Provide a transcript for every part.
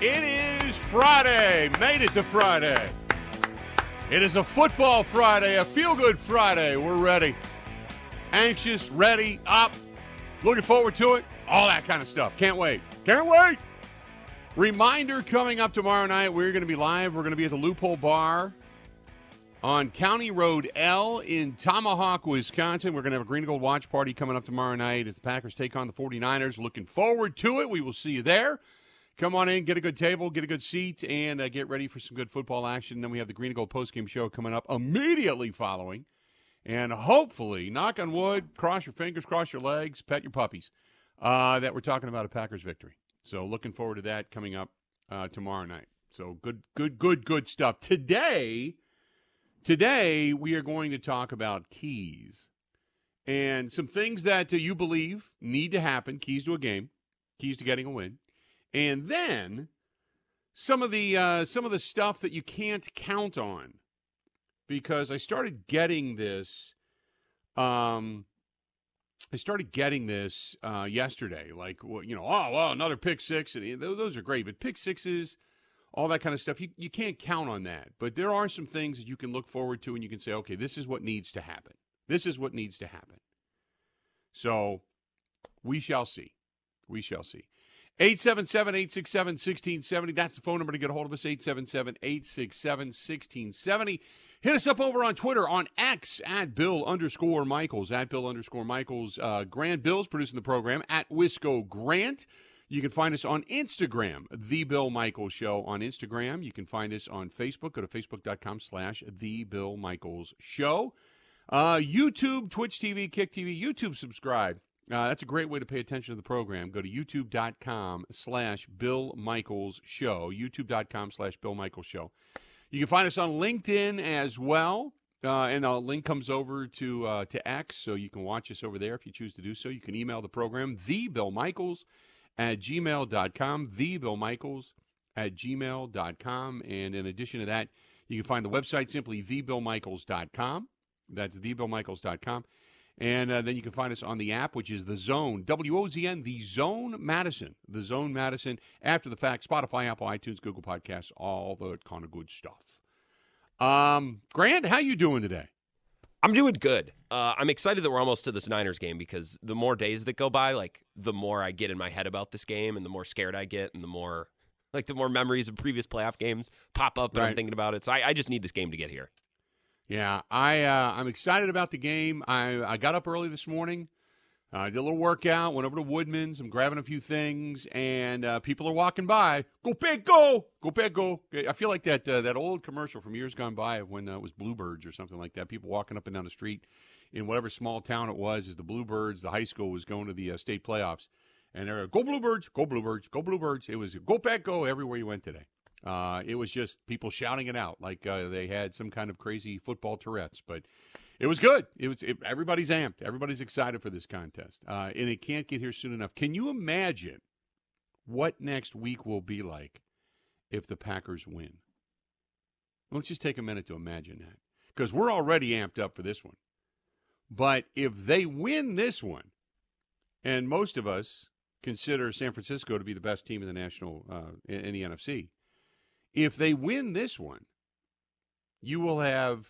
It is Friday. Made it to Friday. It is a football Friday, a feel good Friday. We're ready. Anxious, ready, up, looking forward to it. All that kind of stuff. Can't wait. Can't wait. Reminder coming up tomorrow night, we're going to be live. We're going to be at the Loophole Bar on County Road L in Tomahawk, Wisconsin. We're going to have a Green and Gold watch party coming up tomorrow night as the Packers take on the 49ers. Looking forward to it. We will see you there. Come on in, get a good table, get a good seat, and uh, get ready for some good football action. Then we have the Green and Gold postgame show coming up immediately following. And hopefully, knock on wood, cross your fingers, cross your legs, pet your puppies, uh, that we're talking about a Packers victory. So looking forward to that coming up uh, tomorrow night. So good, good, good, good stuff. Today, today we are going to talk about keys and some things that uh, you believe need to happen. Keys to a game, keys to getting a win and then some of the uh, some of the stuff that you can't count on because I started getting this. Um, I started getting this uh, yesterday, like you know, oh well, another pick six, and those are great, but pick sixes, all that kind of stuff, you you can't count on that. But there are some things that you can look forward to, and you can say, okay, this is what needs to happen. This is what needs to happen. So we shall see. We shall see. 877 867 1670. That's the phone number to get a hold of us. 877 867 1670. Hit us up over on Twitter on X at Bill underscore Michaels. At Bill underscore Michaels. Uh, Grant Bill's producing the program at Wisco Grant. You can find us on Instagram, The Bill Michaels Show on Instagram. You can find us on Facebook. Go to facebook.com slash The Bill Michaels Show. Uh, YouTube, Twitch TV, Kick TV, YouTube subscribe. Uh, that's a great way to pay attention to the program. Go to youtube.com slash Bill Michaels Show. YouTube.com slash Bill Michaels Show. You can find us on LinkedIn as well. Uh, and a link comes over to uh, to X, so you can watch us over there if you choose to do so. You can email the program, thebillmichaels at gmail.com, thebillmichaels at gmail.com. And in addition to that, you can find the website simply thebillmichaels.com. That's thebillmichaels.com. And uh, then you can find us on the app, which is The Zone, W O Z N, The Zone Madison. The Zone Madison. After the fact, Spotify, Apple, iTunes, Google Podcasts, all the kind of good stuff. Um, Grant, how you doing today? I'm doing good. Uh, I'm excited that we're almost to this Niners game because the more days that go by, like the more I get in my head about this game, and the more scared I get, and the more like the more memories of previous playoff games pop up, and right. I'm thinking about it. So I, I just need this game to get here. Yeah, I uh, I'm excited about the game. I I got up early this morning. I uh, did a little workout, went over to Woodman's. I'm grabbing a few things, and uh, people are walking by. Go big, go, go big, go. I feel like that uh, that old commercial from years gone by of when uh, it was Bluebirds or something like that. People walking up and down the street in whatever small town it was, as the Bluebirds, the high school was going to the uh, state playoffs, and they're go Bluebirds, go Bluebirds, go Bluebirds. It was go back, go everywhere you went today. Uh, it was just people shouting it out like uh, they had some kind of crazy football Tourette's, but it was good. It was it, everybody's amped. Everybody's excited for this contest, uh, and it can't get here soon enough. Can you imagine what next week will be like if the Packers win? Let's just take a minute to imagine that because we're already amped up for this one. But if they win this one, and most of us consider San Francisco to be the best team in the national uh, in, in the NFC if they win this one, you will have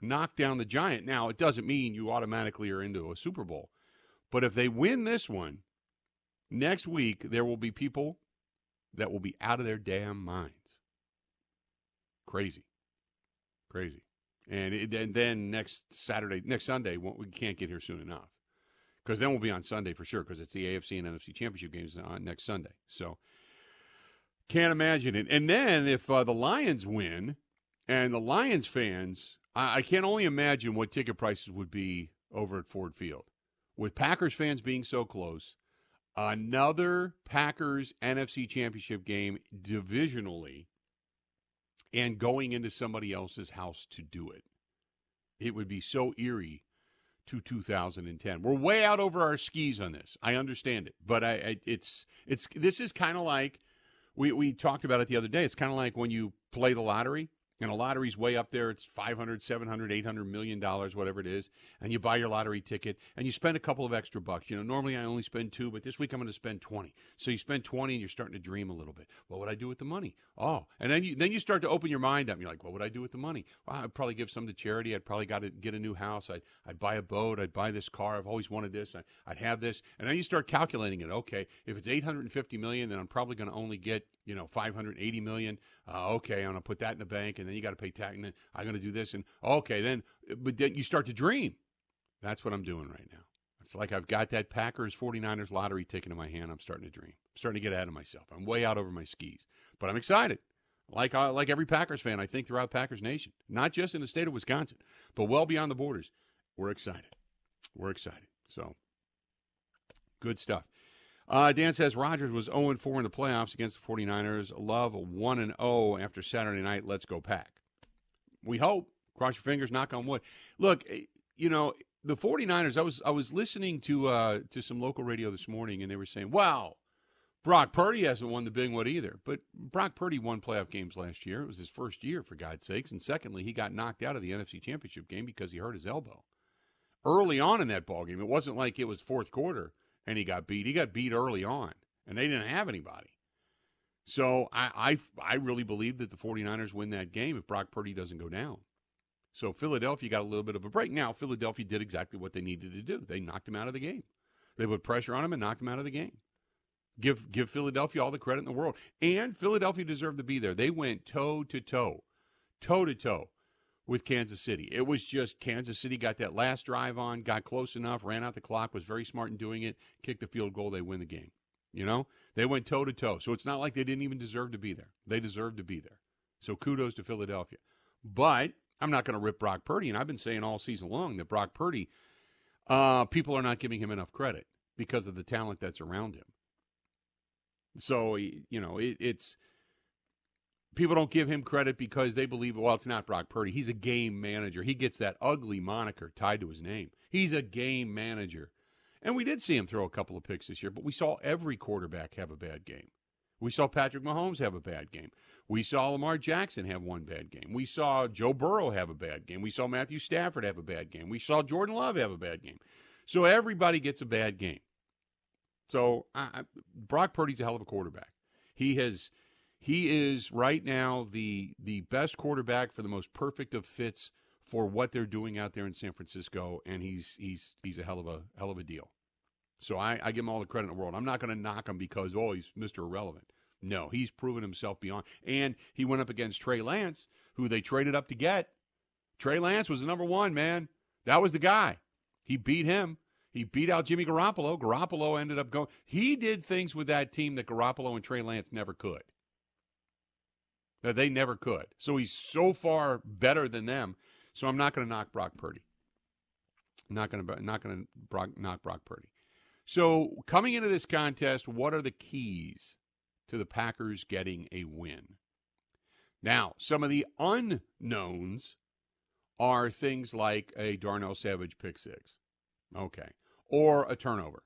knocked down the Giant. Now, it doesn't mean you automatically are into a Super Bowl. But if they win this one, next week there will be people that will be out of their damn minds. Crazy. Crazy. And, it, and then next Saturday, next Sunday, we can't get here soon enough. Because then we'll be on Sunday for sure, because it's the AFC and NFC championship games on next Sunday. So can't imagine it. And then if uh, the Lions win, and the Lions fans, I-, I can only imagine what ticket prices would be over at Ford Field. With Packers fans being so close, another Packers NFC Championship game divisionally, and going into somebody else's house to do it. It would be so eerie to 2010. We're way out over our skis on this. I understand it, but I, I it's it's this is kind of like we, we talked about it the other day. It's kind of like when you play the lottery and a lottery's way up there it's 500 700 800 million dollars whatever it is and you buy your lottery ticket and you spend a couple of extra bucks. You know normally i only spend two but this week i'm going to spend 20 so you spend 20 and you're starting to dream a little bit. What would i do with the money? Oh and then you then you start to open your mind up. You're like what would i do with the money? Well, i'd probably give some to charity. I'd probably got to get a new house. I'd, I'd buy a boat. I'd buy this car. I've always wanted this. I, i'd have this. And then you start calculating it. Okay if it's 850 million then i'm probably going to only get you know 580 million uh, okay i'm going to put that in the bank and then you got to pay tax and then i'm going to do this and okay then but then you start to dream. That's what i'm doing right now. It's like i've got that packers 49ers lottery ticket in my hand i'm starting to dream. I'm starting to get ahead of myself. I'm way out over my skis but i'm excited. Like uh, like every packers fan i think throughout packers nation not just in the state of wisconsin but well beyond the borders we're excited. We're excited. So good stuff uh, Dan says Rodgers was 0 4 in the playoffs against the 49ers. Love 1 0 after Saturday night. Let's go, Pack. We hope. Cross your fingers, knock on wood. Look, eh, you know, the 49ers, I was I was listening to uh, to some local radio this morning, and they were saying, wow, Brock Purdy hasn't won the big one either. But Brock Purdy won playoff games last year. It was his first year, for God's sakes. And secondly, he got knocked out of the NFC Championship game because he hurt his elbow. Early on in that ball game, it wasn't like it was fourth quarter and he got beat. He got beat early on, and they didn't have anybody. So I, I, I really believe that the 49ers win that game if Brock Purdy doesn't go down. So Philadelphia got a little bit of a break. Now, Philadelphia did exactly what they needed to do. They knocked him out of the game. They put pressure on him and knocked him out of the game. Give give Philadelphia all the credit in the world. And Philadelphia deserved to be there. They went toe to toe, toe to toe with Kansas City. It was just Kansas City got that last drive on, got close enough, ran out the clock, was very smart in doing it, kicked the field goal, they win the game. You know, they went toe to toe. So it's not like they didn't even deserve to be there. They deserved to be there. So kudos to Philadelphia. But I'm not going to rip Brock Purdy, and I've been saying all season long that Brock Purdy, uh, people are not giving him enough credit because of the talent that's around him. So you know, it, it's people don't give him credit because they believe, well, it's not Brock Purdy. He's a game manager. He gets that ugly moniker tied to his name. He's a game manager. And we did see him throw a couple of picks this year, but we saw every quarterback have a bad game. We saw Patrick Mahomes have a bad game. We saw Lamar Jackson have one bad game. We saw Joe Burrow have a bad game. We saw Matthew Stafford have a bad game. We saw Jordan Love have a bad game. So everybody gets a bad game. So I, Brock Purdy's a hell of a quarterback. He has he is right now the the best quarterback for the most perfect of fits for what they're doing out there in San Francisco, and he's he's he's a hell of a hell of a deal. So I, I give him all the credit in the world. I'm not going to knock him because oh he's Mr. Irrelevant. No, he's proven himself beyond. And he went up against Trey Lance, who they traded up to get. Trey Lance was the number one man. That was the guy. He beat him. He beat out Jimmy Garoppolo. Garoppolo ended up going. He did things with that team that Garoppolo and Trey Lance never could that they never could. So he's so far better than them. So I'm not going to knock Brock Purdy. I'm not going to not going to knock Brock Purdy. So coming into this contest, what are the keys to the Packers getting a win? Now, some of the unknowns are things like a Darnell Savage pick six, okay, or a turnover.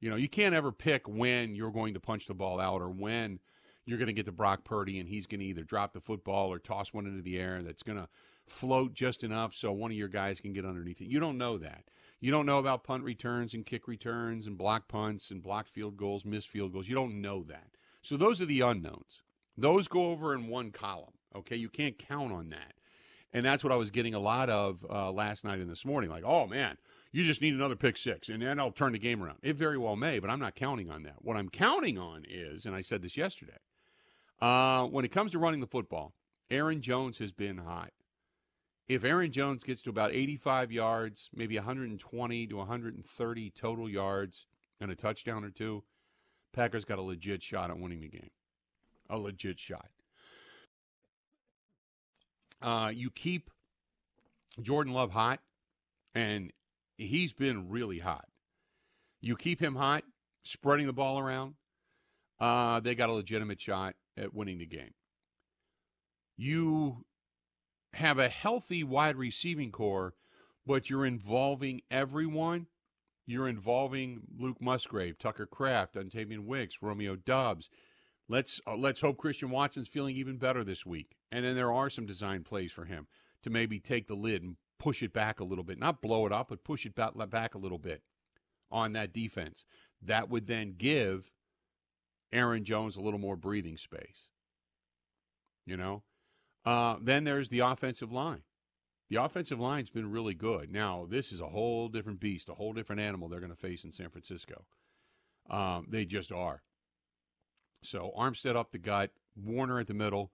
You know, you can't ever pick when you're going to punch the ball out or when you're going to get to Brock Purdy, and he's going to either drop the football or toss one into the air that's going to float just enough so one of your guys can get underneath it. You don't know that. You don't know about punt returns and kick returns and block punts and blocked field goals, missed field goals. You don't know that. So those are the unknowns. Those go over in one column. Okay, you can't count on that. And that's what I was getting a lot of uh, last night and this morning. Like, oh man, you just need another pick six, and then I'll turn the game around. It very well may, but I'm not counting on that. What I'm counting on is, and I said this yesterday, uh, when it comes to running the football, Aaron Jones has been hot. If Aaron Jones gets to about 85 yards, maybe 120 to 130 total yards, and a touchdown or two, Packers got a legit shot at winning the game. A legit shot. Uh, you keep Jordan Love hot, and he's been really hot. You keep him hot, spreading the ball around, uh, they got a legitimate shot at winning the game. You have a healthy wide receiving corps, but you're involving everyone. You're involving Luke Musgrave, Tucker Kraft, Dontayvion Wicks, Romeo Doubs, Let's uh, let's hope Christian Watson's feeling even better this week. And then there are some design plays for him to maybe take the lid and push it back a little bit, not blow it up, but push it back, back a little bit on that defense. That would then give Aaron Jones a little more breathing space. You know, uh, then there's the offensive line. The offensive line's been really good. Now, this is a whole different beast, a whole different animal they're going to face in San Francisco. Um, they just are. So Armstead up the gut, Warner at the middle,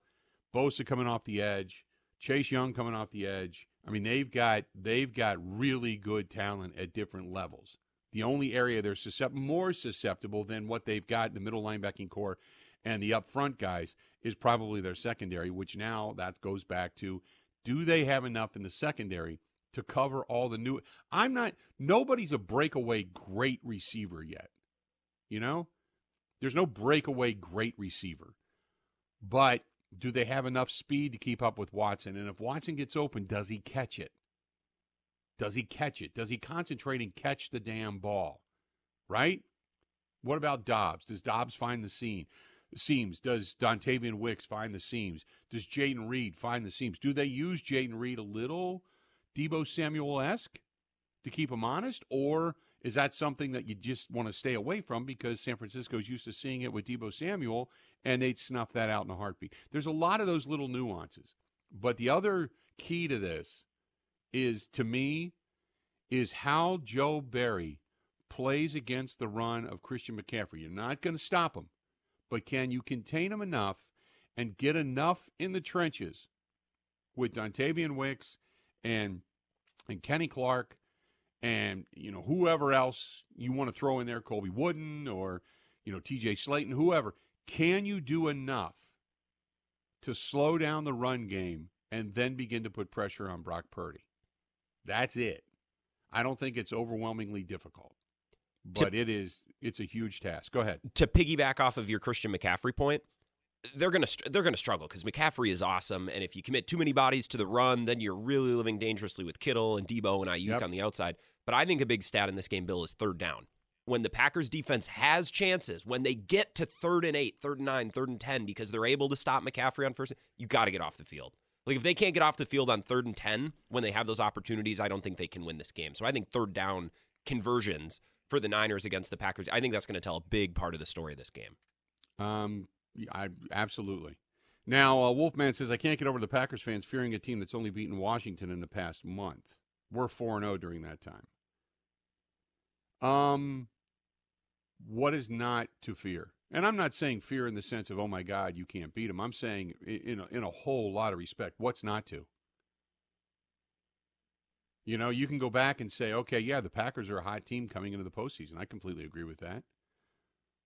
Bosa coming off the edge, Chase Young coming off the edge. I mean, they've got they've got really good talent at different levels. The only area they're more susceptible than what they've got in the middle linebacking corps and the up front guys is probably their secondary, which now that goes back to do they have enough in the secondary to cover all the new I'm not nobody's a breakaway great receiver yet. You know? There's no breakaway great receiver. But do they have enough speed to keep up with Watson? And if Watson gets open, does he catch it? Does he catch it? Does he concentrate and catch the damn ball? Right? What about Doubs? Does Doubs find the scene? Seams? Does Dontayvion Wicks find the seams? Does Jayden Reed find the seams? Do they use Jayden Reed a little Deebo Samuel esque to keep him honest? Or is that something that you just want to stay away from because San Francisco's used to seeing it with Deebo Samuel and they'd snuff that out in a heartbeat? There's a lot of those little nuances. But the other key to this is, to me, is how Joe Barry plays against the run of Christian McCaffrey. You're not going to stop him, but can you contain him enough and get enough in the trenches with Dontayvion Wicks and and Kenny Clark and you know whoever else you want to throw in there, Colby Wooden or you know T.J. Slaton, whoever, can you do enough to slow down the run game and then begin to put pressure on Brock Purdy? That's it. I don't think it's overwhelmingly difficult, but to, it is. It's a huge task. Go ahead. To piggyback off of your Christian McCaffrey point, they're gonna they're gonna struggle because McCaffrey is awesome, and if you commit too many bodies to the run, then you're really living dangerously with Kittle and Deebo and Aiyuk yep. on the outside. But I think a big stat in this game, Bill, is third down. When the Packers defense has chances, when they get to third and eight, third and nine, third and 10, because they're able to stop McCaffrey on first, you got to get off the field. Like if they can't get off the field on third and 10 when they have those opportunities, I don't think they can win this game. So I think third down conversions for the Niners against the Packers, I think that's going to tell a big part of the story of this game. Um, I absolutely. Now, uh, Wolfman says I can't get over the Packers fans fearing a team that's only beaten Washington in the past month. We're 4 0 during that time. Um, what is not to fear? And I'm not saying fear in the sense of, oh my God, you can't beat them. I'm saying in a, in a whole lot of respect, what's not to? You know, you can go back and say, okay, yeah, the Packers are a hot team coming into the postseason. I completely agree with that.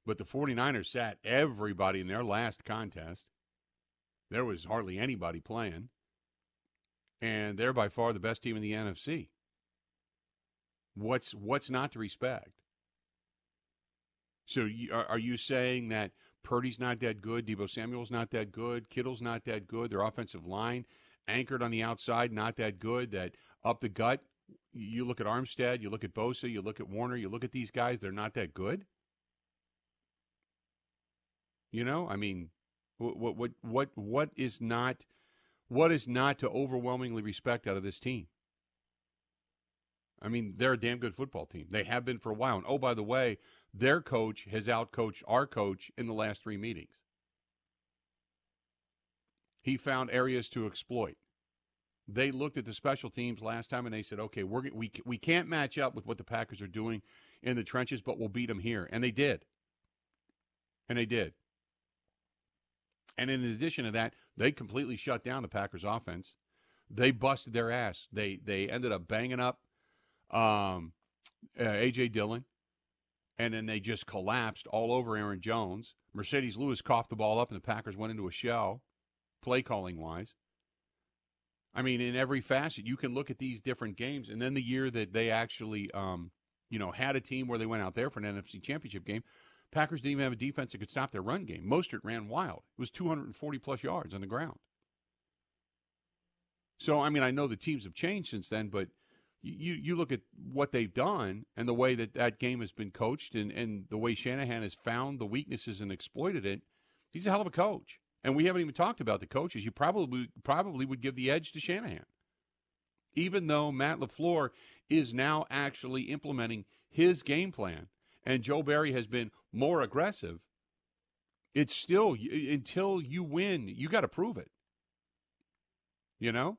But the 49ers sat everybody in their last contest. There was hardly anybody playing. And they're by far the best team in the NFC. What's what's not to respect? So you, are, are you saying that Purdy's not that good, Deebo Samuel's not that good, Kittle's not that good, their offensive line anchored on the outside not that good, that up the gut, you look at Armstead, you look at Bosa, you look at Warner, you look at these guys, they're not that good? You know, I mean, what what what what is not what is not to overwhelmingly respect out of this team? I mean, they're a damn good football team. They have been for a while. And oh, by the way, their coach has outcoached our coach in the last three meetings. He found areas to exploit. They looked at the special teams last time and they said, "Okay, we're we we can't match up with what the Packers are doing in the trenches, but we'll beat them here." And they did. And they did. And in addition to that, they completely shut down the Packers offense. They busted their ass. They they ended up banging up um, uh, A.J. Dillon, and then they just collapsed all over Aaron Jones. Marcedes Lewis coughed the ball up, and the Packers went into a shell, play calling wise. I mean, in every facet, you can look at these different games, and then the year that they actually, um, you know, had a team where they went out there for an NFC Championship game, Packers didn't even have a defense that could stop their run game. Mostert ran wild. It was 240 plus yards on the ground. So, I mean, I know the teams have changed since then, but – you you look at what they've done and the way that that game has been coached and, and the way Shanahan has found the weaknesses and exploited it. He's a hell of a coach. And we haven't even talked about the coaches. You probably probably would give the edge to Shanahan. Even though Matt LaFleur is now actually implementing his game plan and Joe Barry has been more aggressive, it's still until you win, you got to prove it. You know?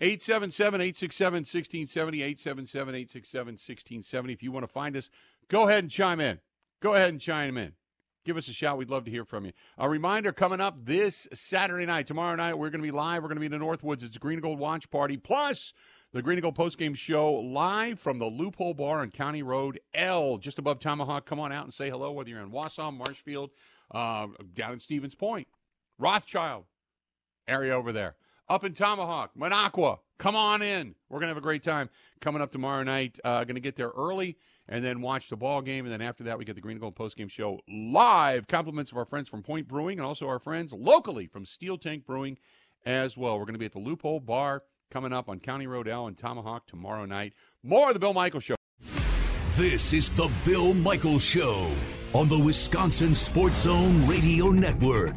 877 867 1670, 877 867 1670. If you want to find us, go ahead and chime in. Go ahead and chime in. Give us a shout. We'd love to hear from you. A reminder coming up this Saturday night. Tomorrow night, we're going to be live. We're going to be in the Northwoods. It's a Green and Gold Watch Party. Plus, the Green and Gold postgame show live from the Loophole Bar on County Road L, just above Tomahawk. Come on out and say hello, whether you're in Wausau, Marshfield, uh, down in Stevens Point, Rothschild area over there. Up in Tomahawk, Minocqua, come on in. We're going to have a great time coming up tomorrow night. Uh, going to get there early and then watch the ball game. And then after that, we get the Green and Gold post game show live. Compliments of our friends from Point Brewing and also our friends locally from Steel Tank Brewing as well. We're going to be at the Loophole Bar coming up on County Road L in Tomahawk tomorrow night. More of the Bill Michaels Show. This is the Bill Michaels Show on the Wisconsin Sports Zone Radio Network.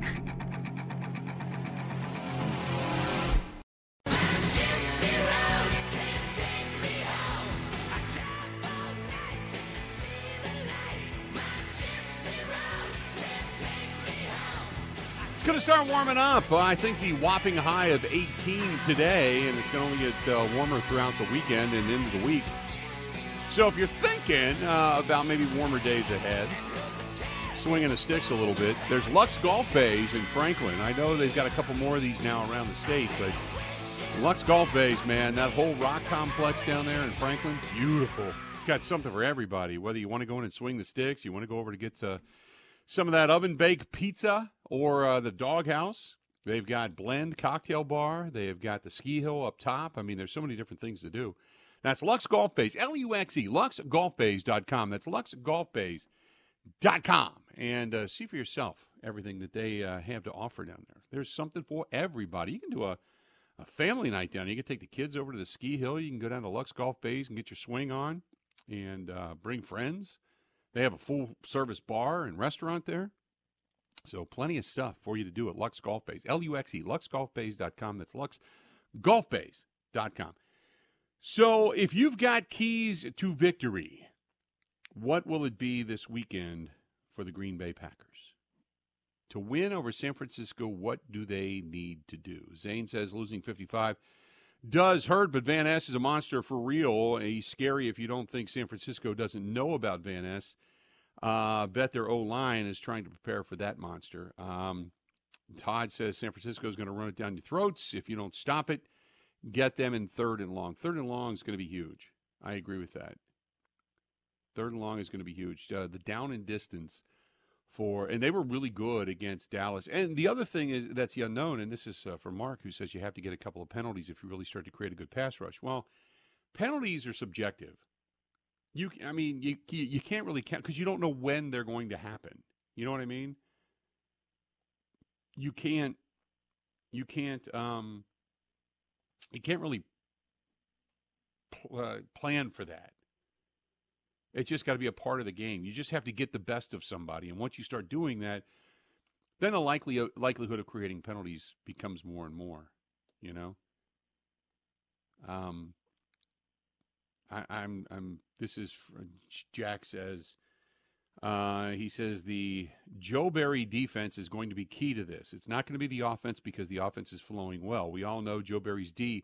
Start warming up. Uh, I think the whopping high of 18 today, and it's going to only get uh, warmer throughout the weekend and into the week. So if you're thinking uh, about maybe warmer days ahead, swinging the sticks a little bit, there's Luxe Golf Bays in Franklin. I know they've got a couple more of these now around the state, but Luxe Golf Bays, man, that whole rock complex down there in Franklin, beautiful. Got something for everybody. Whether you want to go in and swing the sticks, you want to go over to get uh, some of that oven baked pizza or uh, the doghouse. They've got blend cocktail bar. They've got the ski hill up top. I mean, there's so many different things to do. That's Luxe Golf Bays, L U X E, luxegolfbays.com. That's luxegolfbays.com. And uh, see for yourself everything that they uh, have to offer down there. There's something for everybody. You can do a, a family night down. There. You can take the kids over to the ski hill. You can go down to Luxe Golf Bays and get your swing on and uh, bring friends. They have a full service bar and restaurant there. So plenty of stuff for you to do at Luxe Golf Bays. L U X E, luxegolfbays.com. That's luxegolfbays.com. So if you've got keys to victory, what will it be this weekend for the Green Bay Packers? To win over San Francisco, what do they need to do? Zane says losing 55 does hurt, but Van Ness is a monster for real. He's scary if you don't think San Francisco doesn't know about Van Ness. Uh, bet their O line is trying to prepare for that monster. Um, Todd says San Francisco is going to run it down your throats if you don't stop it. Get them in third and long. Third and long is going to be huge. I agree with that. Third and long is going to be huge. Uh, the down and distance for, and they were really good against Dallas. And the other thing is that's the unknown, and this is uh, for Mark, who says you have to get a couple of penalties if you really start to create a good pass rush. Well, penalties are subjective. You, I mean, you you can't really count because you don't know when they're going to happen. You know what I mean? You can't, you can't, um, you can't really pl- uh, plan for that. It's just got to be a part of the game. You just have to get the best of somebody, and once you start doing that, then the likely uh, likelihood of creating penalties becomes more and more. You know. Um, I, I'm I'm. This is Jack says. Uh, he says the Joe Barry defense is going to be key to this. It's not going to be the offense because the offense is flowing well. We all know Joe Barry's D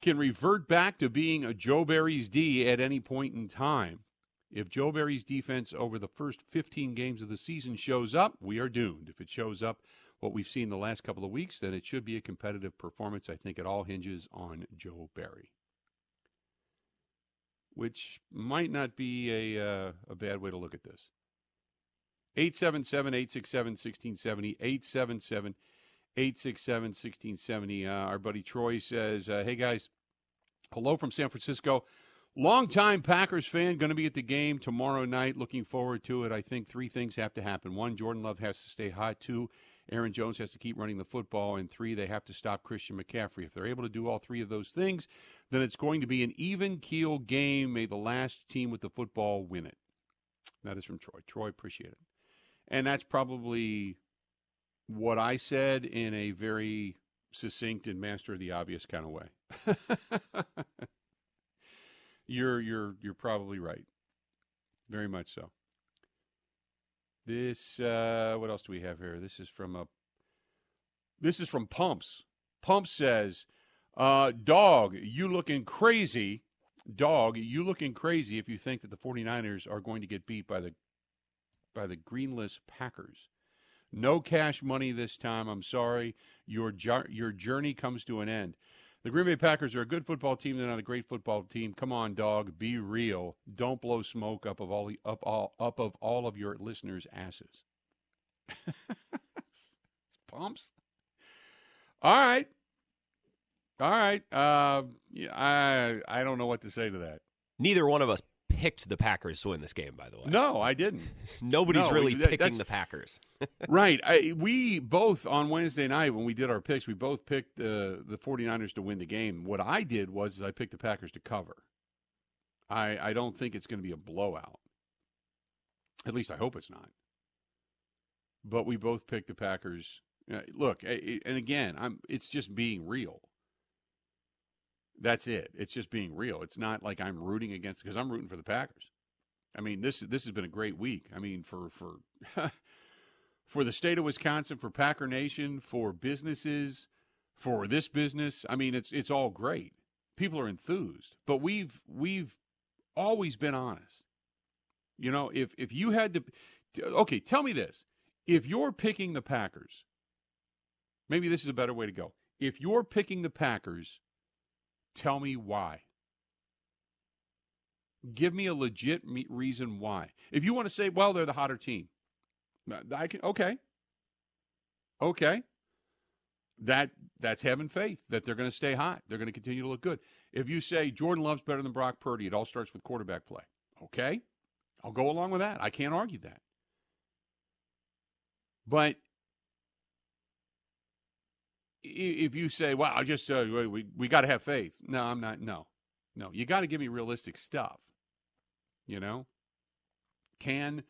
can revert back to being a Joe Barry's D at any point in time. If Joe Barry's defense over the first 15 games of the season shows up, we are doomed. If it shows up what we've seen the last couple of weeks, then it should be a competitive performance. I think it all hinges on Joe Barry which might not be a, uh, a bad way to look at this. 877 867 1670. 877 867 1670. Uh, our buddy Troy says, uh, Hey guys, hello from San Francisco. Longtime Packers fan, going to be at the game tomorrow night. Looking forward to it. I think three things have to happen. One, Jordan Love has to stay hot. Two, Aaron Jones has to keep running the football. And three, they have to stop Christian McCaffrey. If they're able to do all three of those things, then it's going to be an even keel game. May the last team with the football win it. That is from Troy. Troy, appreciate it. And that's probably what I said in a very succinct and master of the obvious kind of way. you're you're you're probably right. Very much so. This uh, what else do we have here? This is from a this is from Pumps. Pumps says, uh, dog, you looking crazy. Dog, you looking crazy if you think that the 49ers are going to get beat by the by the greenless Packers. No cash money this time. I'm sorry. Your your journey comes to an end. The Green Bay Packers are a good football team. They're not a great football team. Come on, dog. Be real. Don't blow smoke up of all up all up of all of your listeners' asses. Pumps. All right. All right. Uh, I I don't know what to say to that. Neither one of us picked the Packers to win this game, by the way. No, I didn't. Nobody's no, really that, picking the Packers. right. I, we both, on Wednesday night, when we did our picks, we both picked uh, the 49ers to win the game. What I did was I picked the Packers to cover. I, I don't think it's going to be a blowout. At least I hope it's not. But we both picked the Packers. Uh, look, and again, I'm. It's just being real. That's it. It's just being real. It's not like I'm rooting against because I'm rooting for the Packers. I mean, this this has been a great week. I mean, for for for the state of Wisconsin, for Packer Nation, for businesses, for this business. I mean, it's it's all great. People are enthused, but we've we've always been honest. You know, if if you had to, okay, tell me this: if you're picking the Packers, maybe this is a better way to go. If you're picking the Packers Tell me why. Give me a legit reason why. If you want to say, well, they're the hotter team, uh, I can. Okay. Okay. That that's having faith that they're going to stay hot. They're going to continue to look good. If you say Jordan Love's better than Brock Purdy, it all starts with quarterback play. Okay. I'll go along with that. I can't argue that. But if you say, "Well, I just uh, we we got to have faith," no, I'm not. No, no, you got to give me realistic stuff. You know, can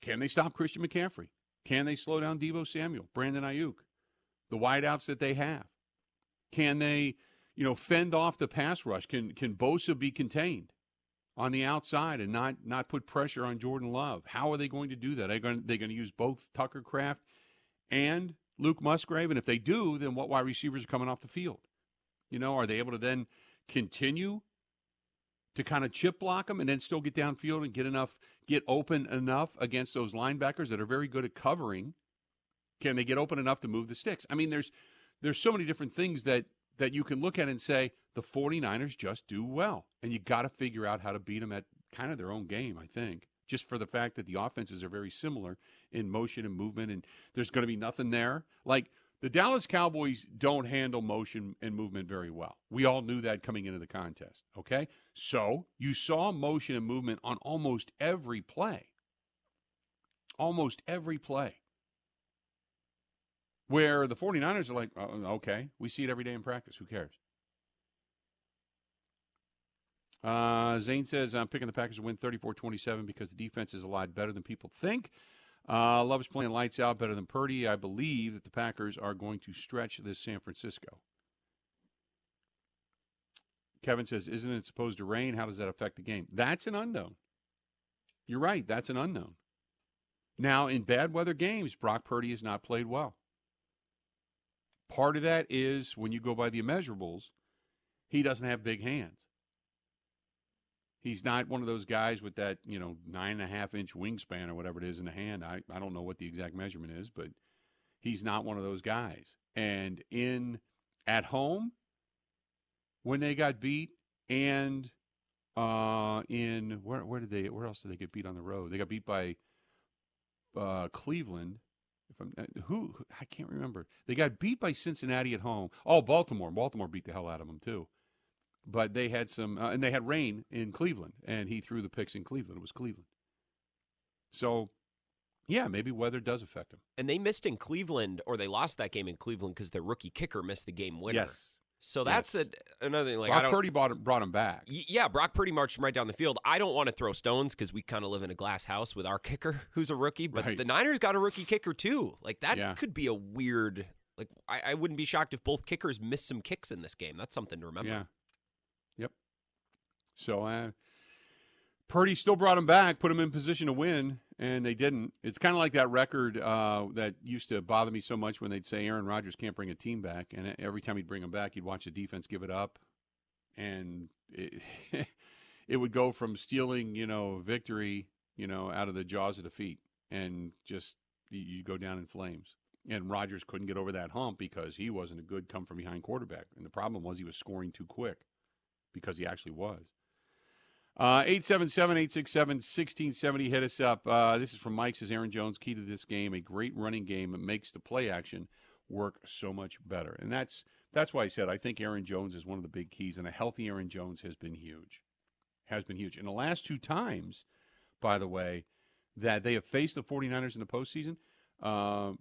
can they stop Christian McCaffrey? Can they slow down Deebo Samuel, Brandon Aiyuk, the wideouts that they have? Can they, you know, fend off the pass rush? Can can Bosa be contained on the outside and not not put pressure on Jordan Love? How are they going to do that? Are they going they going to use both Tucker Kraft and Luke Musgrave? And if they do, then what wide receivers are coming off the field? You know, are they able to then continue to kind of chip block them and then still get downfield and get enough, get open enough against those linebackers that are very good at covering? Can they get open enough to move the sticks? I mean, there's there's so many different things that that you can look at and say the 49ers just do well. And you got to figure out how to beat them at kind of their own game, I think just for the fact that the offenses are very similar in motion and movement, and there's going to be nothing there. Like the Dallas Cowboys don't handle motion and movement very well. We all knew that coming into the contest. Okay. So you saw motion and movement on almost every play. Almost every play. Where the 49ers are like, oh, okay, we see it every day in practice. Who cares? Uh, Zane says, I'm picking the Packers to win 34 27 because the defense is a lot better than people think. Uh, loves playing lights out better than Purdy. I believe that the Packers are going to stretch this San Francisco. Kevin says, Isn't it supposed to rain? How does that affect the game? That's an unknown. You're right. That's an unknown. Now, in bad weather games, Brock Purdy has not played well. Part of that is when you go by the immeasurables, he doesn't have big hands. He's not one of those guys with that, you know, nine and a half inch wingspan or whatever it is in the hand. I, I don't know what the exact measurement is, but he's not one of those guys. And in at home, when they got beat, and uh, in where where did they where else did they get beat on the road? They got beat by uh, Cleveland. If I'm uh, who I can't remember. They got beat by Cincinnati at home. Oh, Baltimore. Baltimore beat the hell out of them too but they had some, uh, and they had rain in Cleveland, and he threw the picks in Cleveland. It was Cleveland. So, yeah, maybe weather does affect them. And they missed in Cleveland, or they lost that game in Cleveland because their rookie kicker missed the game winner. Yes. So that's Yes. a, another thing. Like I Brock. Purdy brought, brought him back. Y- Yeah, Brock Purdy marched him right down the field. I don't want to throw stones because we kind of live in a glass house with our kicker, who's a rookie. But Right. the Niners got a rookie kicker too. Like that Yeah. could be a weird. Like I, I wouldn't be shocked if both kickers missed some kicks in this game. That's something to remember. Yeah. So uh, Purdy still brought him back, put him in position to win, and they didn't. It's kind of like that record uh, that used to bother me so much when they'd say Aaron Rodgers can't bring a team back, and every time he'd bring him back, you'd watch the defense give it up, and it, it would go from stealing, you know, victory, you know, out of the jaws of defeat, and just you go down in flames. And Rodgers couldn't get over that hump because he wasn't a good come from behind quarterback. And the problem was he was scoring too quick because he actually was. Uh, 877 867 1670. Hit us up. Uh, this is from Mike says Aaron Jones, key to this game, a great running game. It makes the play action work so much better. And that's that's why I said I think Aaron Jones is one of the big keys, and a healthy Aaron Jones has been huge. Has been huge. In the last two times, by the way, that they have faced the 49ers in the postseason, uh,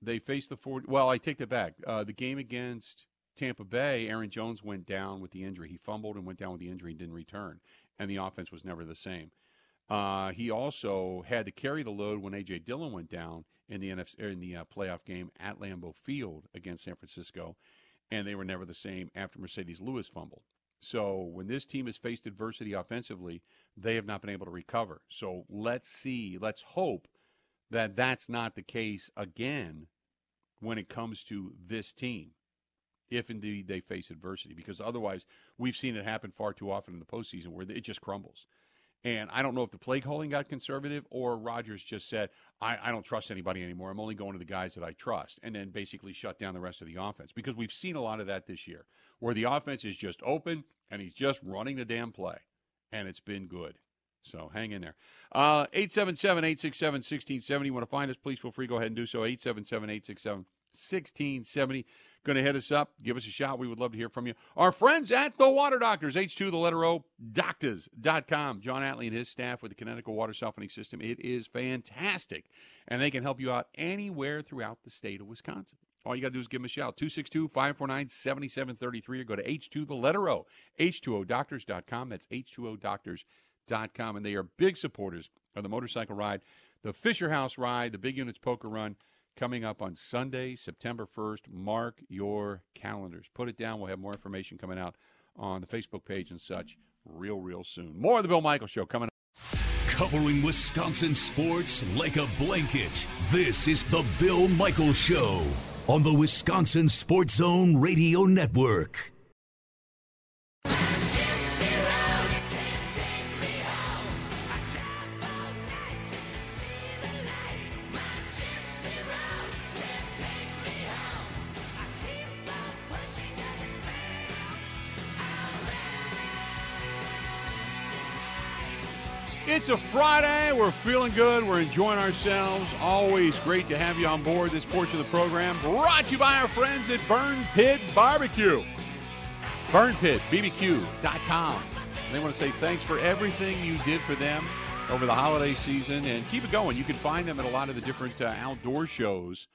they faced the 40. Well, I take that back. Uh, the game against Tampa Bay, Aaron Jones went down with the injury. He fumbled and went down with the injury and didn't return, and the offense was never the same. Uh, he also had to carry the load when AJ Dillon went down in the NFC, in the uh, playoff game at Lambeau Field against San Francisco, and they were never the same after Marcedes Lewis fumbled. So when this team has faced adversity offensively, they have not been able to recover. So let's see, let's hope that that's not the case again when it comes to this team, if indeed they face adversity, because otherwise we've seen it happen far too often in the postseason where it just crumbles. And I don't know if the play calling got conservative or Rodgers just said, I, I don't trust anybody anymore. I'm only going to the guys that I trust. And then basically shut down the rest of the offense. Because we've seen a lot of that this year, where the offense is just open and he's just running the damn play. And it's been good. So hang in there. Uh, 877 867 1670. You want to find us, please feel free. Go ahead and do so. 877 867 1670. Going to hit us up. Give us a shout. We would love to hear from you. Our friends at the Water Doctors, H2, the letter O, doctors.com. John Atley and his staff with the Kinetico Water Softening System. It is fantastic. And they can help you out anywhere throughout the state of Wisconsin. All you got to do is give them a shout. 262 549 7733 or go to H2, the letter O, H2ODoctors.com. That's H2ODoctors.com. And they are big supporters of the motorcycle ride, the Fisher House ride, the Big Units Poker Run coming up on Sunday, September 1st. Mark your calendars. Put it down. We'll have more information coming out on the Facebook page and such real, real soon. More of the Bill Michael Show coming up. Covering Wisconsin sports like a blanket. This is the Bill Michael Show on the Wisconsin Sports Zone Radio Network. It's a Friday. We're feeling good. We're enjoying ourselves. Always great to have you on board this portion of the program. Brought to you by our friends at Burn Pit Barbecue. BurnPitBBQ.com. They want to say thanks for everything you did for them over the holiday season and keep it going. You can find them at a lot of the different uh, outdoor shows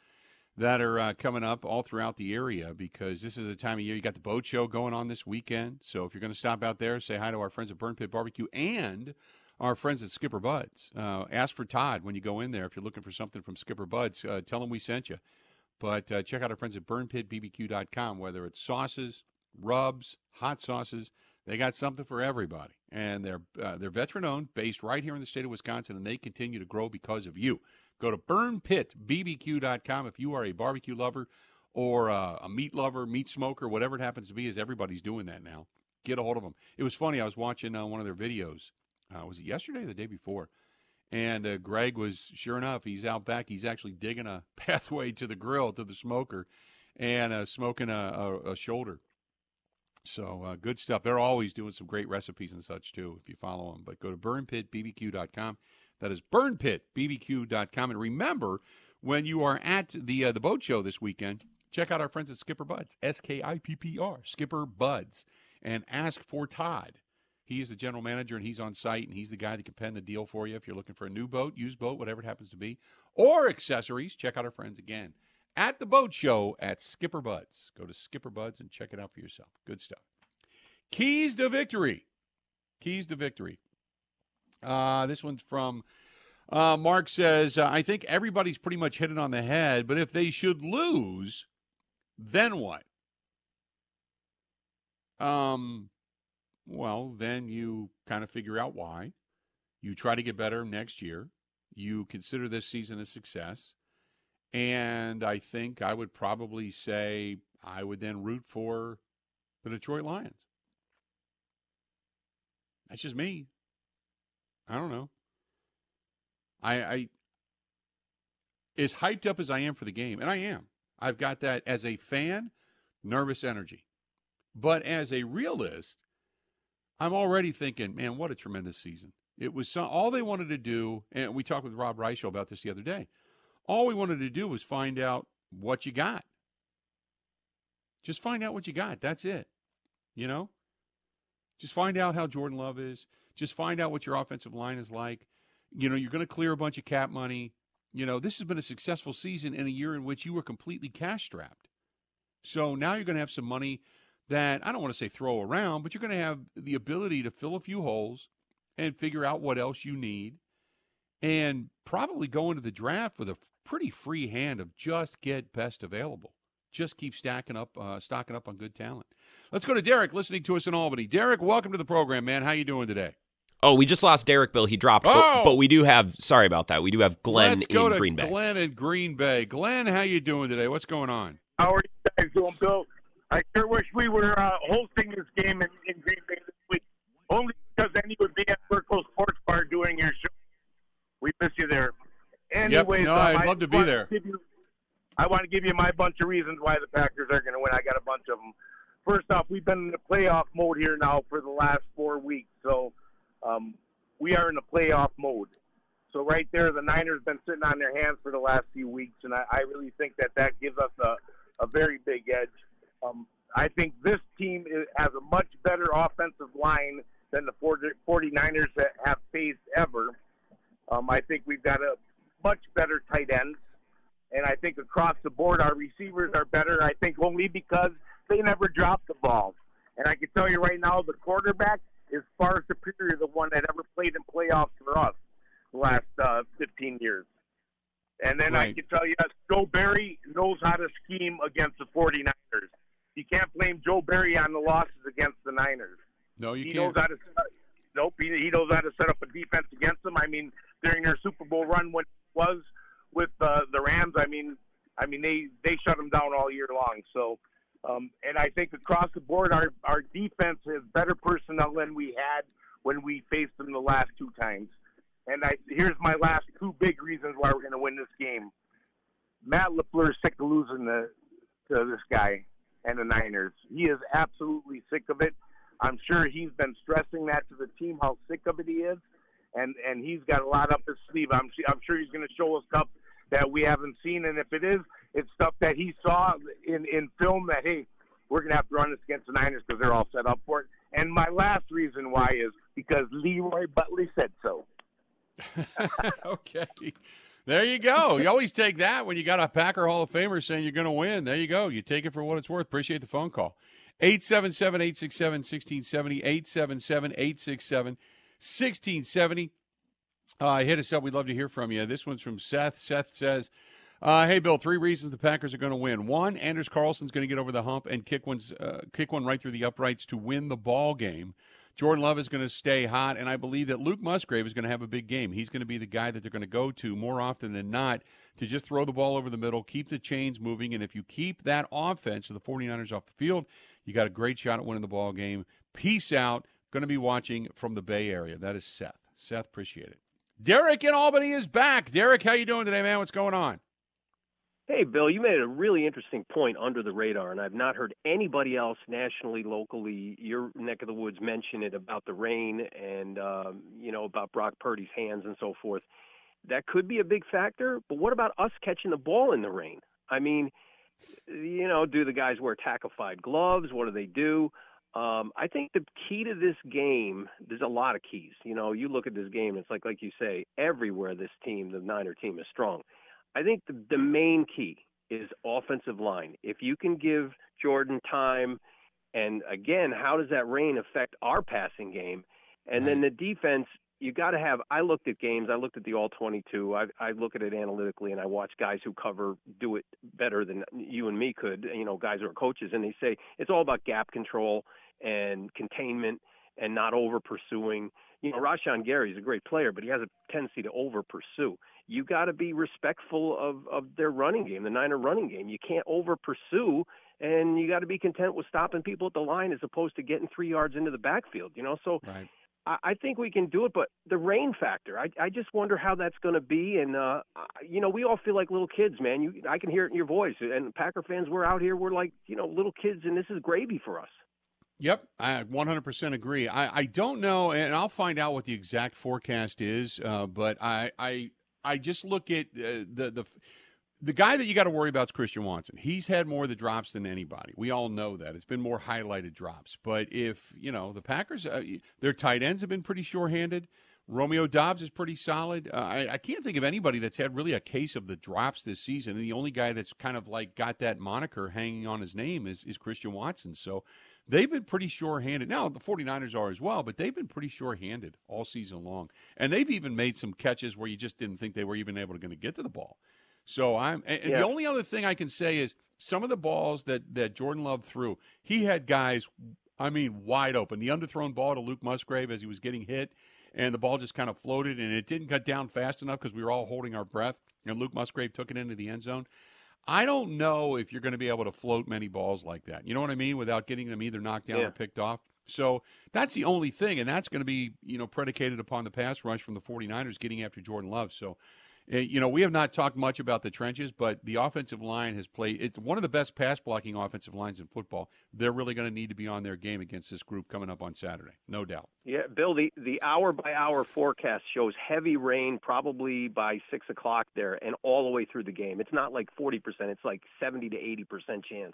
that are uh, coming up all throughout the area because this is the time of year. You got the boat show going on this weekend. So if you're going to stop out there, say hi to our friends at Burn Pit Barbecue and our friends at Skipper Buds. Uh, ask for Todd when you go in there if you're looking for something from Skipper Buds. Uh, tell them we sent you. But uh, check out our friends at burnpitbbq.com, whether it's sauces, rubs, hot sauces. They got something for everybody. And they're, uh, they're veteran owned, based right here in the state of Wisconsin, and they continue to grow because of you. Go to burnpitbbq.com if you are a barbecue lover or uh, a meat lover, meat smoker, whatever it happens to be, as everybody's doing that now. Get a hold of them. It was funny. I was watching uh, one of their videos. Uh, was it yesterday or the day before? And uh, Greg was, sure enough, he's out back. He's actually digging a pathway to the grill, to the smoker, and uh, smoking a, a, a shoulder. So uh, good stuff. They're always doing some great recipes and such too. If you follow them, but go to burnpitbbq.com. That is burnpitbbq.com. And remember, when you are at the uh, the boat show this weekend, check out our friends at Skipper Buds, S K I P P R, Skipper Buds, and ask for Todd. He is the general manager and he's on site and he's the guy that can pen the deal for you if you're looking for a new boat, used boat, whatever it happens to be, or accessories. Check out our friends again at the boat show at Skipper Buds. Go to Skipper Buds and check it out for yourself. Good stuff. Keys to victory. Keys to victory. Uh, this one's from uh, Mark says, uh, I think everybody's pretty much hit it on the head, but if they should lose, then what? Um, well, then you kind of figure out why. You try to get better next year. You consider this season a success. And I think I would probably say I would then root for the Detroit Lions. That's just me. I don't know. I, I as hyped up as I am for the game, and I am. I've got that as a fan, nervous energy. But as a realist, I'm already thinking, man, what a tremendous season. It was some, all they wanted to do, and we talked with Rob Reischel about this the other day. All we wanted to do was find out what you got. Just find out what you got. That's it. You know? Just find out how Jordan Love is. Just find out what your offensive line is like. You know, you're going to clear a bunch of cap money. You know, this has been a successful season in a year in which you were completely cash strapped. So now you're going to have some money that I don't want to say throw around, but you're going to have the ability to fill a few holes and figure out what else you need and probably go into the draft with a pretty free hand of just get best available. Just keep stacking up, uh, stocking up on good talent. Let's go to Derek, listening to us in Albany. Derek, welcome to the program, man. How you doing today? Oh, we just lost Derek Bill. He dropped, oh! but, but, we do have. Sorry about that. We do have Glenn Let's go in to Green Bay. Glenn in Green Bay. Glenn, how you doing today? What's going on? How are you guys doing, Bill? I sure wish we were uh, hosting this game in, in Green Bay this week, only because then you would be at Burkle Sports Bar doing your show. We miss you there. Anyways, yep. no, um, I'd love to be there. To you, I want to give you my bunch of reasons why the Packers are going to win. I got a bunch of them. First off, we've been in the playoff mode here now for the last four weeks, so um, we are in the playoff mode. So right there, the Niners been sitting on their hands for the last few weeks, and I, I really think that that gives us a, a very big edge. Um, I think this team is, has a much better offensive line than the 49ers that have faced ever. Um, I think we've got a much better tight ends. And I think across the board, our receivers are better. I think only because they never drop the ball. And I can tell you right now, the quarterback is far superior to the one that ever played in playoffs for us the last uh, 15 years. And then right. I can tell you, Joe Barry knows how to scheme against the 49ers. You can't blame Joe Barry on the losses against the Niners. No, you he can't. knows how to. Nope, he, he knows how to set up a defense against them. I mean, during their Super Bowl run when it was with uh, the Rams, I mean, I mean they they shut them down all year long. So, um, and I think across the board, our our defense has better personnel than we had when we faced them the last two times. And I here's my last two big reasons why we're going to win this game. Matt LaFleur is sick of losing the, to this guy and the Niners. He is absolutely sick of it. I'm sure he's been stressing that to the team how sick of it he is, and and he's got a lot up his sleeve. I'm I'm sure he's going to show us stuff that we haven't seen, and if it is, it's stuff that he saw in in film that hey, we're going to have to run this against the Niners because they're all set up for it. And my last reason why is because Leroy Butler said so. okay. There you go. You always take that when you got a Packer Hall of Famer saying you're going to win. There you go. You take it for what it's worth. Appreciate the phone call. 877 867 1670. 877 867 1670. Uh, hit us up. We'd love to hear from you. This one's from Seth. Seth says, uh, "Hey Bill, three reasons the Packers are going to win. One, Anders Carlson's going to get over the hump and kick one's uh, kick one right through the uprights to win the ball game. Jordan Love is going to stay hot, and I believe that Luke Musgrave is going to have a big game. He's going to be the guy that they're going to go to more often than not to just throw the ball over the middle, keep the chains moving, and if you keep that offense of the 49ers off the field, you got a great shot at winning the ball game. Peace out. Going to be watching from the Bay Area. That is Seth. Seth, appreciate it. Derek in Albany is back. Derek, how you doing today, man? What's going on? Hey, Bill, you made a really interesting point under the radar, and I've not heard anybody else nationally, locally, your neck of the woods mention it about the rain and, um, you know, about Brock Purdy's hands and so forth. That could be a big factor, but what about us catching the ball in the rain? I mean, you know, do the guys wear tackified gloves? What do they do? Um, I think the key to this game, there's a lot of keys. You know, you look at this game, it's like, like you say, everywhere this team, the Niner team, is strong. I think the, the main key is offensive line. If you can give Jordan time, and again, how does that rain affect our passing game? And then the defense, you got to have. I looked at games. I looked at the all 22. I, I look at it analytically, and I watch guys who cover do it better than you and me could. You know, guys who are coaches, and they say it's all about gap control and containment and not over pursuing. You know, Rashan Gary is a great player, but he has a tendency to over pursue. You got to be respectful of of their running game, the Niner running game. You can't over pursue, and you got to be content with stopping people at the line as opposed to getting three yards into the backfield. You know, so. Right. I, think we can do it, but the rain factor, I, I just wonder how that's going to be. And uh, you know, we all feel like little kids, man. You, I can hear it in your voice. And Packer fans, we're out here, we're like, you know, little kids, and this is gravy for us. Yep, I 100% agree. I, I don't know, and I'll find out what the exact forecast is. Uh, but I, I I just look at uh, the the the guy that you got to worry about is Christian Watson. He's had more of the drops than anybody. We all know that. It's been more highlighted drops. But if you know the Packers, uh, their tight ends have been pretty sure-handed. Romeo Doubs is pretty solid. Uh, I, I, can't think of anybody that's had really a case of the drops this season. And the only guy that's kind of like got that moniker hanging on his name is, is Christian Watson. So they've been pretty sure-handed. Now the 49ers are as well, but they've been pretty sure-handed all season long. And they've even made some catches where you just didn't think they were even able to going to get to the ball. So I'm and yeah. the only other thing I can say is some of the balls that that Jordan Love threw, he had guys I mean wide open. The underthrown ball to Luke Musgrave as he was getting hit and the ball just kind of floated and it didn't cut down fast enough because we were all holding our breath. And Luke Musgrave took it into the end zone. I don't know if you're going to be able to float many balls like that. You know what I mean? Without getting them either knocked down yeah. or picked off. So that's the only thing, and that's going to be you know predicated upon the pass rush from the 49ers getting after Jordan Love. So Uh, you know, we have not talked much about the trenches, but the offensive line has played. It's one of the best pass blocking offensive lines in football. They're really going to need to be on their game against this group coming up on Saturday, no doubt. Yeah, Bill, the, the hour by hour forecast shows heavy rain probably by six o'clock there and all the way through the game. It's not like 40%, it's like 70 to 80% chance.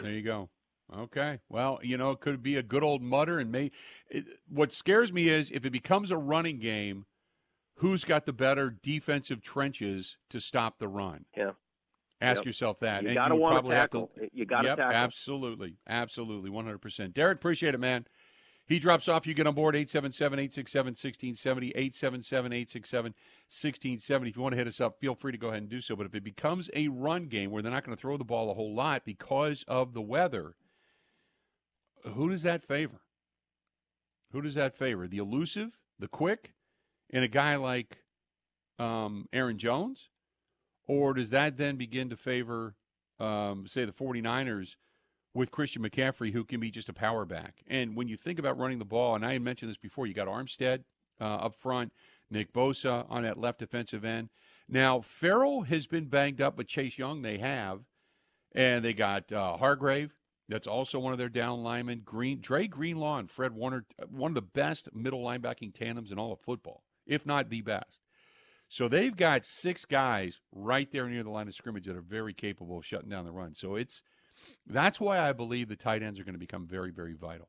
There you go. Okay. Well, you know, it could be a good old mutter. And may, it, what scares me is if it becomes a running game who's got the better defensive trenches to stop the run? Yeah. Ask yep. yourself that. You got to want to tackle. You got to yep, tackle. Absolutely. Absolutely. 100%. Derek, appreciate it, man. He drops off. You get on board 877 867 1670, 877 867 1670. If you want to hit us up, feel free to go ahead and do so. But if it becomes a run game where they're not going to throw the ball a whole lot because of the weather, who does that favor? Who does that favor? The elusive, the quick, in a guy like um, Aaron Jones? Or does that then begin to favor, um, say, the 49ers with Christian McCaffrey, who can be just a power back? And when you think about running the ball, and I had mentioned this before, you got Armstead uh, up front, Nick Bosa on that left defensive end. Now, Ferrell has been banged up, but Chase Young they have. And they got uh, Hargrave. That's also one of their down linemen. Green, Dre Greenlaw and Fred Warner, one of the best middle linebacking tandems in all of football if not the best. So they've got six guys right there near the line of scrimmage that are very capable of shutting down the run. So it's that's why I believe the tight ends are going to become very, very vital.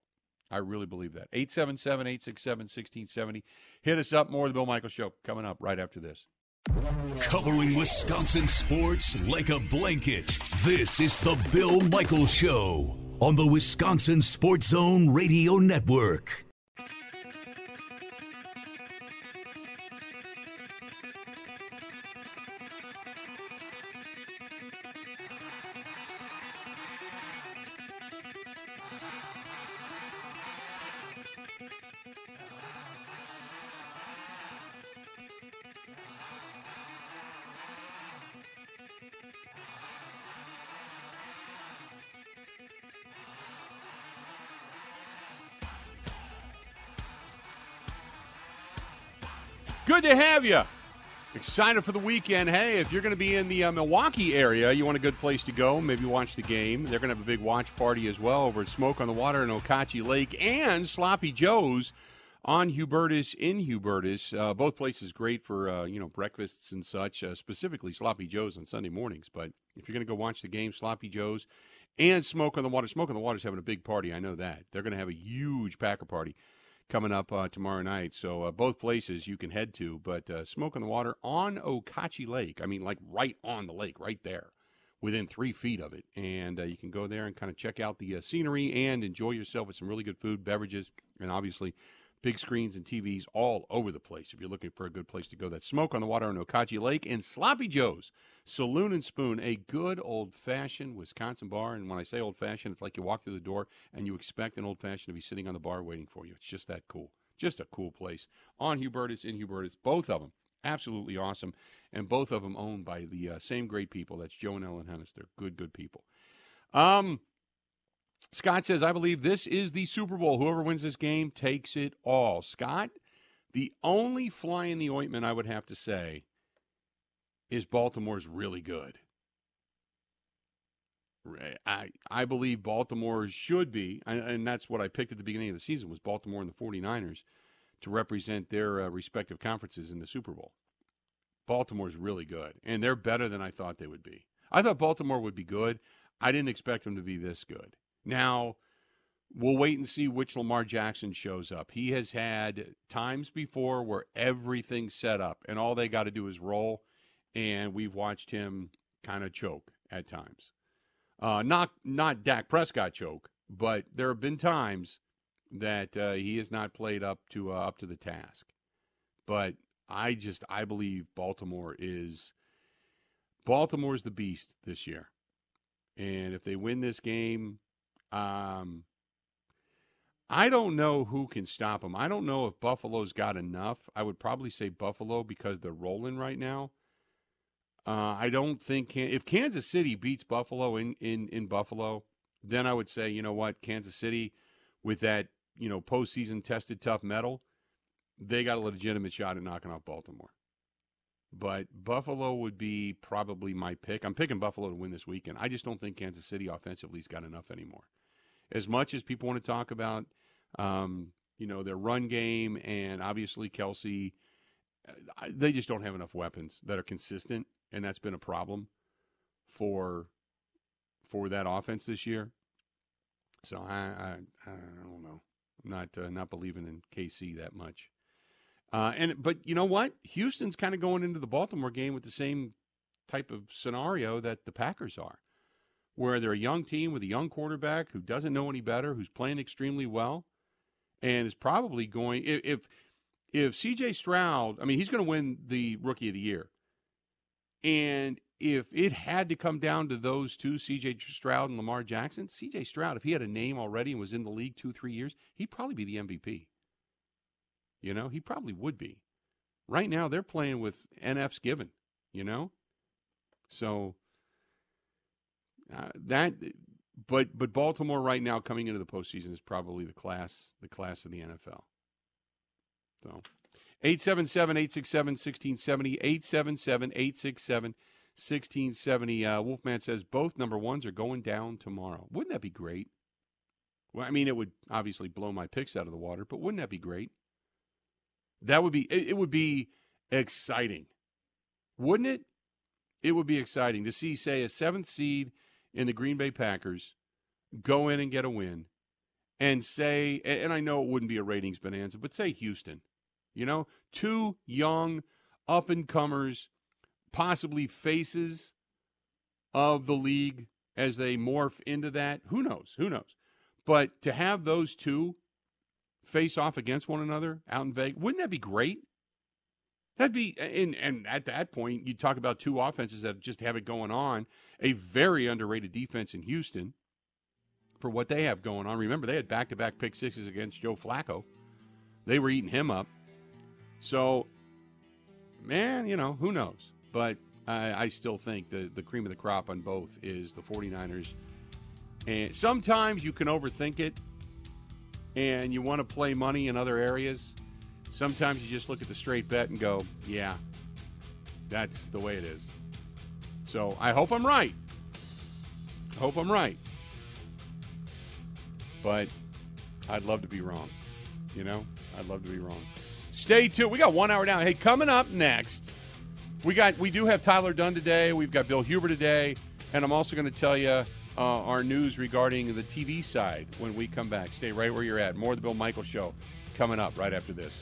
I really believe that. 877 867 1670. Hit us up more. The Bill Michael Show coming up right after this. Covering Wisconsin sports like a blanket. This is The Bill Michael Show on the Wisconsin Sports Zone Radio Network. Have you. Excited for the weekend. Hey, if you're going to be in the uh, Milwaukee area, you want a good place to go, maybe watch the game. They're going to have a big watch party as well over at Smoke on the Water in Okauchee Lake and Sloppy Joe's on Hubertus in Hubertus. Uh, both places great for uh, you know breakfasts and such. Uh, specifically Sloppy Joe's on Sunday mornings. But if you're going to go watch the game, Sloppy Joe's and Smoke on the Water. Smoke on the Water's having a big party. I know that they're going to have a huge Packer party coming up uh, tomorrow night. So uh, both places you can head to, but uh, Smoke on the Water on Okauchee Lake. I mean, like right on the lake, right there within three feet of it. And uh, you can go there and kind of check out the uh, scenery and enjoy yourself with some really good food, beverages, and obviously big screens and TVs all over the place. If you're looking for a good place to go, that's Smoke on the Water on Okauchee Lake and Sloppy Joe's Saloon and Spoon, a good old fashioned Wisconsin bar. And when I say old fashioned, it's like you walk through the door and you expect an old fashioned to be sitting on the bar waiting for you. It's just that cool. Just a cool place. On Hubertus, in Hubertus, both of them absolutely awesome, and both of them owned by the uh, same great people. That's Joe and Ellen Hennis. They're good, good people. Um, Scott says, I believe this is the Super Bowl. Whoever wins this game takes it all. Scott, the only fly in the ointment I would have to say is Baltimore's really good. I I believe Baltimore should be, and that's what I picked at the beginning of the season was Baltimore and the 49ers to represent their uh, respective conferences in the Super Bowl. Baltimore's really good, and they're better than I thought they would be. I thought Baltimore would be good. I didn't expect them to be this good. Now, we'll wait and see which Lamar Jackson shows up. He has had times before where everything's set up, and all they got to do is roll, and we've watched him kind of choke at times. Uh, not not Dak Prescott choke, but there have been times that uh, he has not played up to uh, up to the task. But I just I believe Baltimore is Baltimore's the beast this year, and if they win this game, um, I don't know who can stop them. I don't know if Buffalo's got enough. I would probably say Buffalo because they're rolling right now. Uh, I don't think if Kansas City beats Buffalo in, in, in Buffalo, then I would say you know what Kansas City with that you know, postseason tested tough mettle, they got a legitimate shot at knocking off Baltimore. But Buffalo would be probably my pick. I'm picking Buffalo to win this weekend. I just don't think Kansas City offensively's got enough anymore. As much as people want to talk about, um, you know, their run game and obviously Kelce, uh, they just don't have enough weapons that are consistent, and that's been a problem for for that offense this year. So I I, I don't know not uh, not believing in KC that much. Uh, and but you know what? Houston's kind of going into the Baltimore game with the same type of scenario that the Packers are, where they're a young team with a young quarterback who doesn't know any better, who's playing extremely well, and is probably going if if, C.J. Stroud. I mean, he's going to win the Rookie of the Year, and if it had to come down to those two, CJ Stroud and Lamar Jackson, CJ Stroud, if he had a name already and was in the league two, three years, he'd probably be the MVP. You know, he probably would be. Right now, they're playing with NF's given, you know? So uh, that, but but Baltimore right now coming into the postseason is probably the class the class of the NFL. So 877 867 1670, 877 867 1670. Uh, Wolfman says both number ones are going down tomorrow. Wouldn't that be great? Well, I mean, it would obviously blow my picks out of the water, but wouldn't that be great? That would be, it, it would be exciting. Wouldn't it? It would be exciting to see, say, a seventh seed in the Green Bay Packers go in and get a win and say, and I know it wouldn't be a ratings bonanza, but say Houston, you know, two young up and comers possibly faces of the league as they morph into that. Who knows? Who knows? But to have those two face off against one another out in Vegas, wouldn't that be great? That'd be, and, and at that point, you talk about two offenses that just have it going on. A very underrated defense in Houston for what they have going on. Remember, they had back to back pick sixes against Joe Flacco. They were eating him up. So, man, you know, who knows? But I, I still think the, the cream of the crop on both is the 49ers. And sometimes you can overthink it and you want to play money in other areas. Sometimes you just look at the straight bet and go, yeah, that's the way it is. So I hope I'm right. I hope I'm right. But I'd love to be wrong. You know, I'd love to be wrong. Stay tuned. We got one hour now. Hey, coming up next. We got we do have Tyler Dunne today. We've got Bill Huber today, and I'm also going to tell you uh, our news regarding the TV side when we come back. Stay right where you're at. More of the Bill Michael Show coming up right after this.